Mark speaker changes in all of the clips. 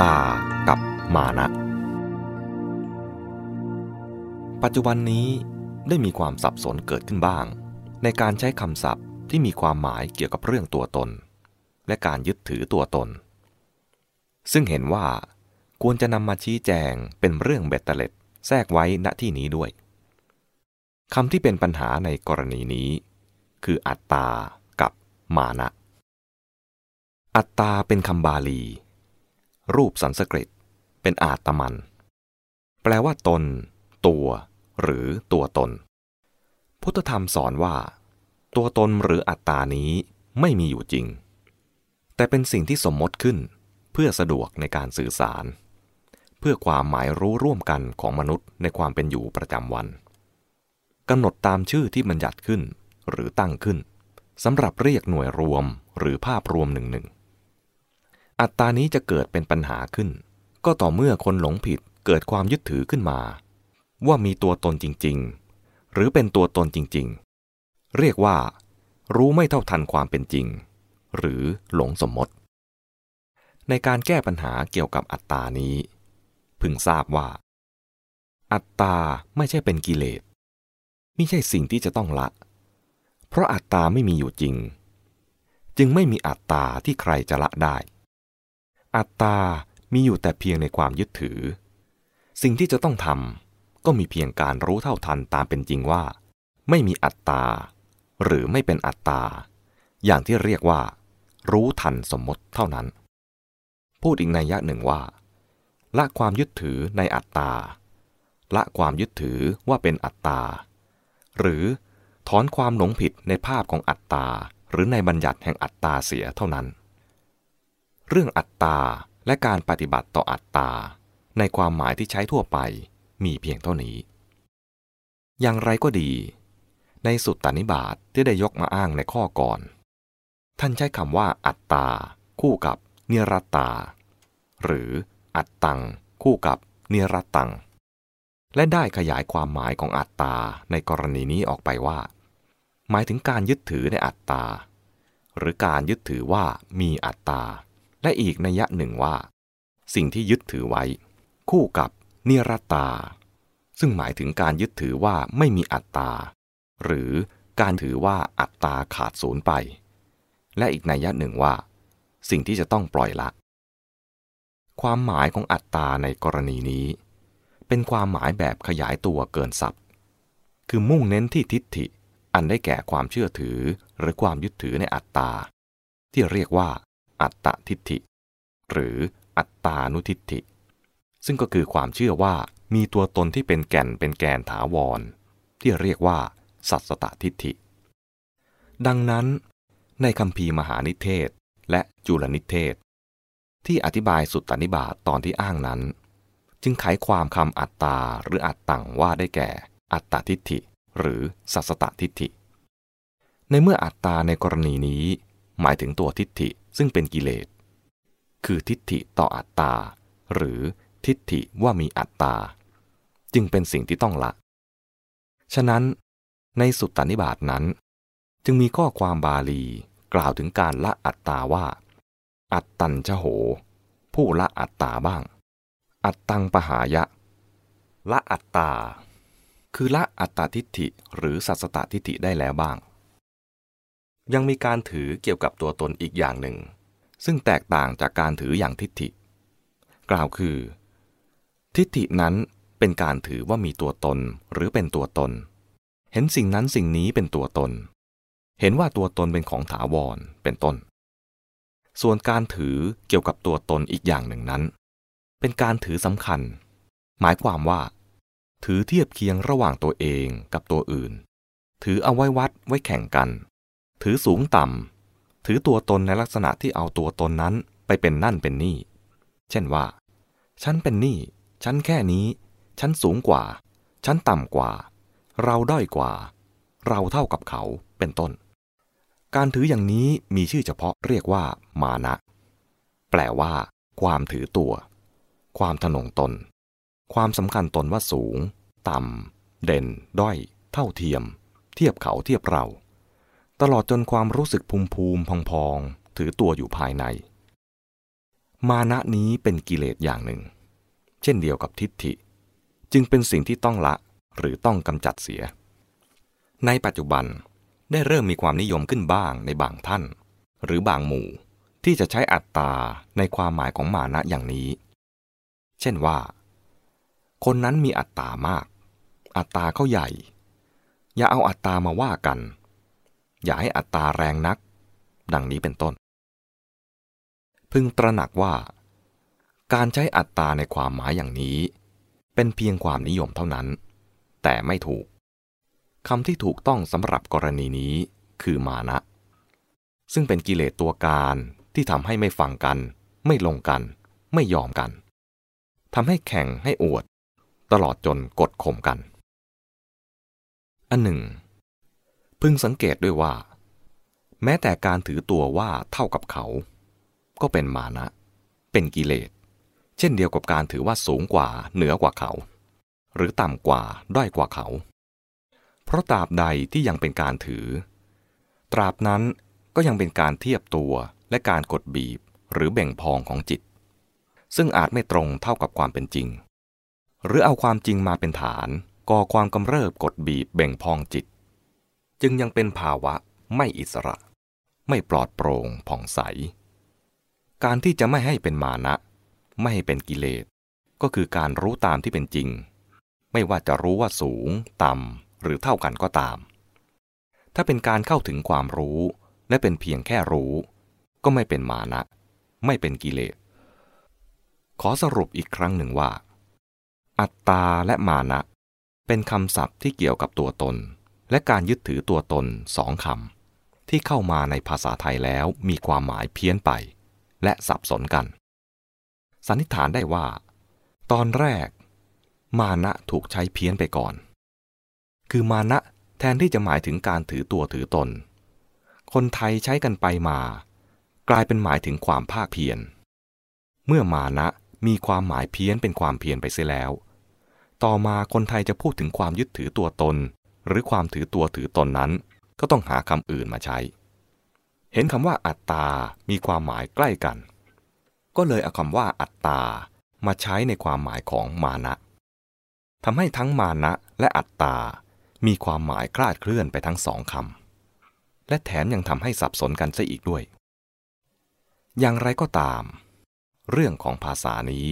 Speaker 1: ตากับมานะ ปัจจุบันนี้ได้มีความสับสนเกิดขึ้นบ้าง ในการใช้คำศัพท์ที่มีความหมายเกี่ยวกับเรื่องตัวตน และการยึดถือตัวตน ซึ่งเห็นว่าควรจะนำมาชี้แจงเป็นเรื่องเบ็ดเตล็ดแทรกไว้ณที่นี้ด้วยคำที่เป็นปัญหาในกรณีนี้ คืออัตตากับมานะ อัตตาเป็นคำบาลี รูปสันสกฤต เป็นอาตมัน แปลว่าตน ตัว หรือตัวตน พุทธธรรมสอนว่า ตัวตนหรืออัตตานี้ไม่มีอยู่จริง แต่เป็นสิ่งที่สมมติขึ้น เพื่อสะดวกในการสื่อสาร เพื่อความหมายรู้ร่วมกันของมนุษย์ในความเป็นอยู่ประจำวันกำหนดตามชื่อที่บัญญัติขึ้น หรือตั้งขึ้นสำหรับเรียกหน่วยรวมหรือภาพรวมหนึ่งหนึ่ง อัตตานี้จะเกิดเป็นปัญหาขึ้น ก็ต่อเมื่อคนหลงผิดเกิดความยึดถือขึ้นมา ว่ามีตัวตนจริง ๆ หรือเป็นตัวตนจริง ๆ เรียกว่า รู้ไม่เท่าทันความเป็นจริง หรือหลงสมมติ ในการแก้ปัญหาเกี่ยวกับอัตตานี้ พึงทราบว่า อัตตาไม่ใช่เป็นกิเลสไม่ใช่สิ่งที่จะต้องละ เพราะอัตตาไม่มีอยู่จริง จึงไม่มีอัตตาที่ใครจะละได้ อัตตา มีอยู่แต่เพียงในความยึดถือ สิ่งที่จะต้องทำก็มีเพียงการรู้เท่าทันตามเป็นจริงว่า ไม่มีอัตตา หรือไม่เป็นอัตตา อย่างที่เรียกว่า รู้ทันสมมติเท่านั้น พูดอีกในยะหนึ่งว่า ละความยึดถือในอัตตา ละความยึดถือว่าเป็นอัตตา หรือถอนความหลงผิดในภาพของอัตตา หรือในบัญญัติแห่งอัตตาเสียเท่านั้น เรื่องอัตตาและการปฏิบัติต่ออัตตา ในความหมายที่ใช้ทั่วไปมีเพียงเท่านี้ อย่างไรก็ดี ในสุตตานิบาตทที่ได้ยกมาอ้างในข้อก่อน ท่านใช้คำว่าอัตตา คู่กับเนรตตาหรืออัตตัง คู่กับเนรตตัง และได้ขยายความหมายของอัตตาในกรณีนี้ออกไปว่า หมายถึงการยึดถือในอัตตา หรือการยึดถือว่ามีอัตตา และอีกนัยยะหนึ่งว่า สิ่งที่ยึดถือไว้ คู่กับเนรตา ซึ่งหมายถึงการยึดถือว่าไม่มีอัตตา หรือการถือว่าอัตตาขาดศูนย์ไป และอีกนัยยะหนึ่งว่า สิ่งที่จะต้องปล่อยละ ความหมายของอัตตาในกรณีนี้ เป็นความหมายแบบขยายตัวเกินศัพท์ คือมุ่งเน้นที่ทิฏฐิอันได้แก่ความเชื่อถือหรือความยึดถือในอัตตา ที่เรียกว่า อัตตทิฏฐิ หรืออัตตานุทิฏฐิ ซึ่งก็คือความเชื่อว่ามีตัวตนที่เป็นแก่นเป็นแกนถาวร ที่เรียกว่า สัตสตทิฏฐิ ดังนั้น ในคำพีมหานิเทศและจุลนิเทศ ที่อธิบายสุตตนิบาตตอนที่อ้างนั้น จึงไขความคำอัตตาหรืออัตตังว่าได้แก่ อัตตทิฏฐิ หรือสัสตทิฏฐิ ในเมื่ออัตตาในกรณีนี้ หมายถึงตัวทิฏฐิ ซึ่งเป็นกิเลส คือทิฏฐิต่ออัตตา หรือทิฏฐิว่ามีอัตตา จึงเป็นสิ่งที่ต้องละ ฉะนั้นในสุตตานิบาตนั้น จึงมีข้อความบาลีกล่าวถึงการละอัตตาว่า อัตตัญชโห ผู้ละอัตตาบ้าง อัตตังปหายะ ละอัตตา คือละอัตตาทิฏฐิหรือสัสตทิฏฐิได้แล้วบ้าง ยังมีการถือเกี่ยวกับตัวตนอีกอย่างหนึ่ง ซึ่งแตกต่างจากการถืออย่างทิฏฐิ กล่าวคือ ทิฏฐินั้นเป็นการถือว่ามีตัวตนหรือเป็นตัวตน เห็นสิ่งนั้นสิ่งนี้เป็นตัวตน เห็นว่าตัวตนเป็นของถาวรเป็นต้น ส่วนการถือเกี่ยวกับตัวตนอีกอย่างหนึ่งนั้น เป็นการถือสำคัญ หมายความว่า ถือเทียบเคียงระหว่างตัวเองกับตัวอื่น ถือเอาไว้วัดไว้แข่งกัน ถือสูงต่ำ ถือตัวตนในลักษณะที่เอาตัวตนนั้นไปเป็นนั่นเป็นนี่ เช่นว่า ฉันเป็นนี่ ฉันแค่นี้ ฉันสูงกว่า ฉันต่ำกว่า เราด้อยกว่า เราเท่ากับเขาเป็นต้น การถืออย่างนี้มีชื่อเฉพาะเรียกว่า มานะ แปลว่า ความถือตัว ความทนงตน ความสำคัญตนว่าสูง ต่ำ เด่น ด้อย เท่าเทียม เทียบเขาเทียบเรา ตลอดจนความรู้สึกภูมิภูมิพองพองถือตัวอยู่ภายใน มานะนี้เป็นกิเลสอย่างหนึ่ง เช่นเดียวกับทิฏฐิ จึงเป็นสิ่งที่ต้องละหรือต้องกำจัดเสีย ในปัจจุบันได้เริ่มมีความนิยมขึ้นบ้างในบางท่าน หรือบางหมู่ที่จะใช้อัตตาในความหมายของมานะอย่างนี้ เช่นว่า คนนั้นมีอัตตามาก อัตตาเขาใหญ่ อย่าเอาอัตตามาว่ากัน อย่าให้อัตตาแรงนัก ดังนี้เป็นต้น พึงตระหนักว่า การใช้อัตตาในความหมายอย่างนี้ เป็นเพียงความนิยมเท่านั้น แต่ไม่ถูกคำที่ถูกต้องสำหรับกรณีนี้คือมานะ ซึ่งเป็นกิเลสตัวการที่ทำให้ไม่ฟังกัน ไม่ลงกัน ไม่ยอมกันทำให้แข่งให้อวด ตลอดจนกดข่มกัน อันหนึ่ง พึงสังเกตด้วยว่า แม้แต่การถือตัวว่าเท่ากับเขา ก็เป็นมานะ เป็นกิเลส เช่นเดียวกับการถือว่าสูงกว่าเหนือกว่าเขา หรือต่ำกว่าด้อยกว่าเขา เพราะตราบใดที่ยังเป็นการถือ ตราบนั้นก็ยังเป็นการเทียบตัวและการกดบีบหรือเบ่งพองของจิต ซึ่งอาจไม่ตรงเท่ากับความเป็นจริง หรือเอาความจริงมาเป็นฐานก่อความกำเริบกดบีบเบ่งพองจิต จึงยังเป็นภาวะไม่อิสระ ไม่ปลอดโปร่งผ่องใส การที่จะไม่ให้เป็นมานะ ไม่ให้เป็นกิเลส ก็คือการรู้ตามที่เป็นจริง ไม่ว่าจะรู้ว่าสูง ต่ำ หรือเท่ากันก็ตาม ถ้าเป็นการเข้าถึงความรู้ และเป็นเพียงแค่รู้ ก็ไม่เป็นมานะ ไม่เป็นกิเลส ขอสรุปอีกครั้งหนึ่งว่า อัตตาและมานะ เป็นคำศัพท์ที่เกี่ยวกับตัวตน และการยึดถือตัวตนสองคำที่เข้ามาในภาษาไทยแล้วมีความหมายเพี้ยนไป และสับสนกัน สันนิษฐานได้ว่า ตอนแรก มานะถูกใช้เพี้ยนไปก่อน คือมานะแทนที่จะหมายถึงการถือตัวถือตน คนไทยใช้กันไปมา กลายเป็นหมายถึงความภาคเพียรเมื่อมานะมีความหมายเพี้ยนเป็นความเพียรไปเสียแล้ว ต่อมาคนไทยจะพูดถึงความยึดถือตัวตน หรือความถือตัวถือตนนั้น ก็ต้องหาคำอื่นมาใช้ เห็นคำว่าอัตตา มีความหมายใกล้กัน ก็เลยเอาคำว่าอัตตา มาใช้ในความหมายของมานะทำให้ทั้งมานะและอัตตา มีความหมายคลาดเคลื่อนไปทั้งสองคำและแถมยังทำให้สับสนกันซะอีกด้วย อย่างไรก็ตาม เรื่องของภาษานี้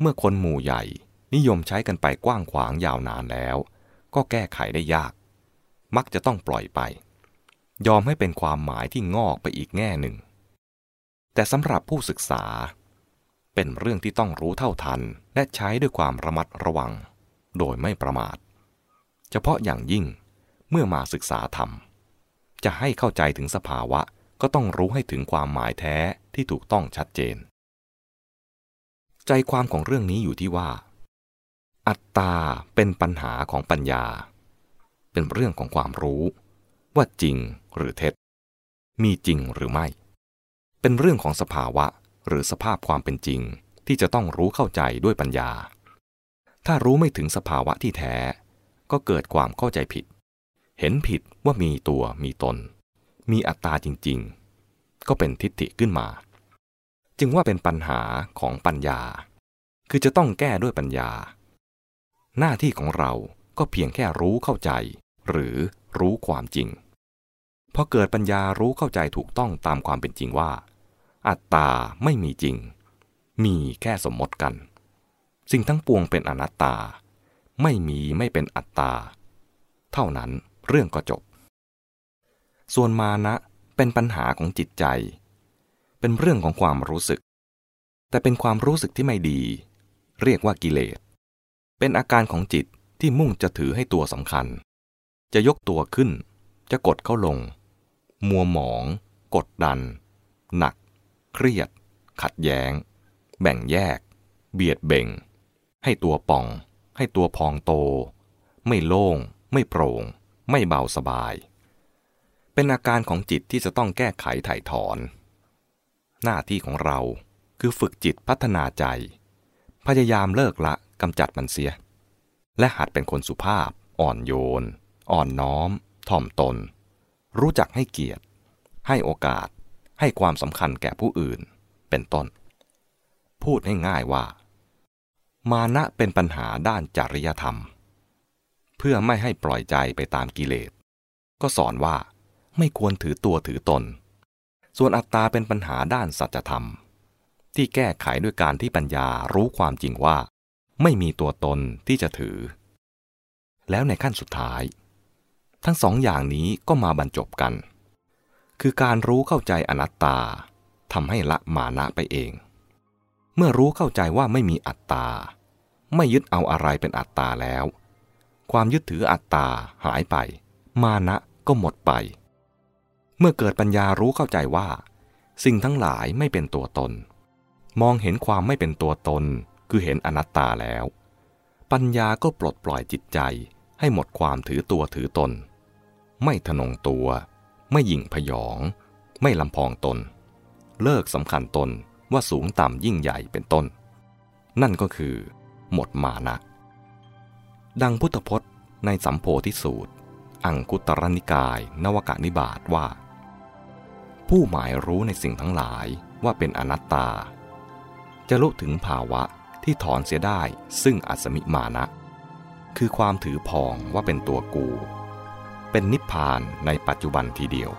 Speaker 1: เมื่อคนหมู่ใหญ่นิยมใช้กันไปกว้างขวางยาวนานแล้ว ก็แก้ไขได้ยาก มักจะต้องปล่อยไป ยอมให้เป็นความหมายที่งอกไปอีกแง่หนึ่ง แต่สำหรับผู้ศึกษา เป็นเรื่องที่ต้องรู้เท่าทันและใช้ด้วยความระมัดระวัง โดยไม่ประมาท เฉพาะอย่างยิ่งเมื่อมาศึกษาธรรม จะให้เข้าใจถึงสภาวะก็ต้องรู้ให้ถึงความหมายแท้ที่ถูกต้องชัดเจน ใจความของเรื่องนี้อยู่ที่ว่า อัตตาเป็นปัญหาของปัญญา เป็นเรื่องของความรู้ ว่าจริงหรือเท็จ มีจริงหรือไม่ เป็นเรื่องของสภาวะหรือสภาพความเป็นจริงที่จะต้องรู้เข้าใจด้วยปัญญา ถ้ารู้ไม่ถึงสภาวะที่แท้ ก็เกิดความเข้าใจผิด เห็นผิดว่ามีตัวมีตน มีอัตตาจริง ๆ ก็เป็นทิฏฐิขึ้นมา จึงว่าเป็นปัญหาของปัญญา คือจะต้องแก้ด้วยปัญญา หน้าที่ของเราก็เพียงแค่รู้เข้าใจ หรือรู้ความจริงพอเกิดปัญญารู้เข้าใจถูกต้องตามความเป็นจริงว่า อัตตาไม่มีจริง มีแค่สมมติกัน สิ่งทั้งปวงเป็นอนัตตา ไม่มีไม่เป็นอัตตา เท่านั้นเรื่องก็จบ ส่วนมานะเป็นปัญหาของจิตใจ เป็นเรื่องของความรู้สึก แต่เป็นความรู้สึกที่ไม่ดี เรียกว่ากิเลส เป็นอาการของจิตที่มุ่งจะถือให้ตัวสำคัญ จะยกตัวขึ้น จะกดเข้าลง มัวหมอง กดดัน หนัก เครียด ขัดแย้ง แบ่งแยก เบียดเบ่ง ให้ตัวป่อง ให้ตัวพองโต ไม่โล่ง ไม่โปร่ง ไม่เบาสบาย เป็นอาการของจิตที่จะต้องแก้ไขถ่ายถอน หน้าที่ของเราคือฝึกจิตพัฒนาใจ พยายามเลิกละ กำจัดมันเสีย และหัดเป็นคนสุภาพ อ่อนโยน อ่อนน้อม ถ่อมตน รู้จักให้เกียรติ ให้โอกาส ให้ความสำคัญแก่ผู้อื่น เป็นต้น พูดให้ง่ายว่า มานะเป็นปัญหาด้านจริยธรรม เพื่อไม่ให้ปล่อยใจไปตามกิเลส ก็สอนว่าไม่ควรถือตัวถือตน ส่วนอัตตาเป็นปัญหาด้านสัจธรรม ที่แก้ไขด้วยการที่ปัญญารู้ความจริงว่า ไม่มีตัวตนที่จะถือ แล้วในขั้นสุดท้าย ทั้งสองอย่างนี้ก็มาบรรจบกัน คือการรู้เข้าใจอนัตตาทำให้ละมานะไปเอง เมื่อรู้เข้าใจว่าไม่มีอัตตา ไม่ยึดเอาอะไรเป็นอัตตาแล้ว ความยึดถืออัตตาหายไป มานะก็หมดไป เมื่อเกิดปัญญารู้เข้าใจว่า สิ่งทั้งหลายไม่เป็นตัวตน มองเห็นความไม่เป็นตัวตน คือเห็นอนัตตาแล้ว ปัญญาก็ปลดปล่อยจิตใจให้หมดความถือตัวถือตน ไม่ทนงตัว ไม่หยิ่งพยอง ไม่ลำพองตน เลิกสำคัญตนว่าสูงต่ำยิ่งใหญ่เป็นต้น นั่นก็คือ หมดมานะ ดังพุทธพจน์ในสัมโพธิสูตร อังคุตรนิกาย นวกานิบาตว่า ผู้หมายรู้ในสิ่งทั้งหลายว่าเป็นอนัตตา จะลุถึงภาวะ ที่ถอนเสียได้ซึ่งอัศมิมานะ คือความถือพองว่าเป็นตัวกู เป็นนิพพานในปัจจุบันทีเดียว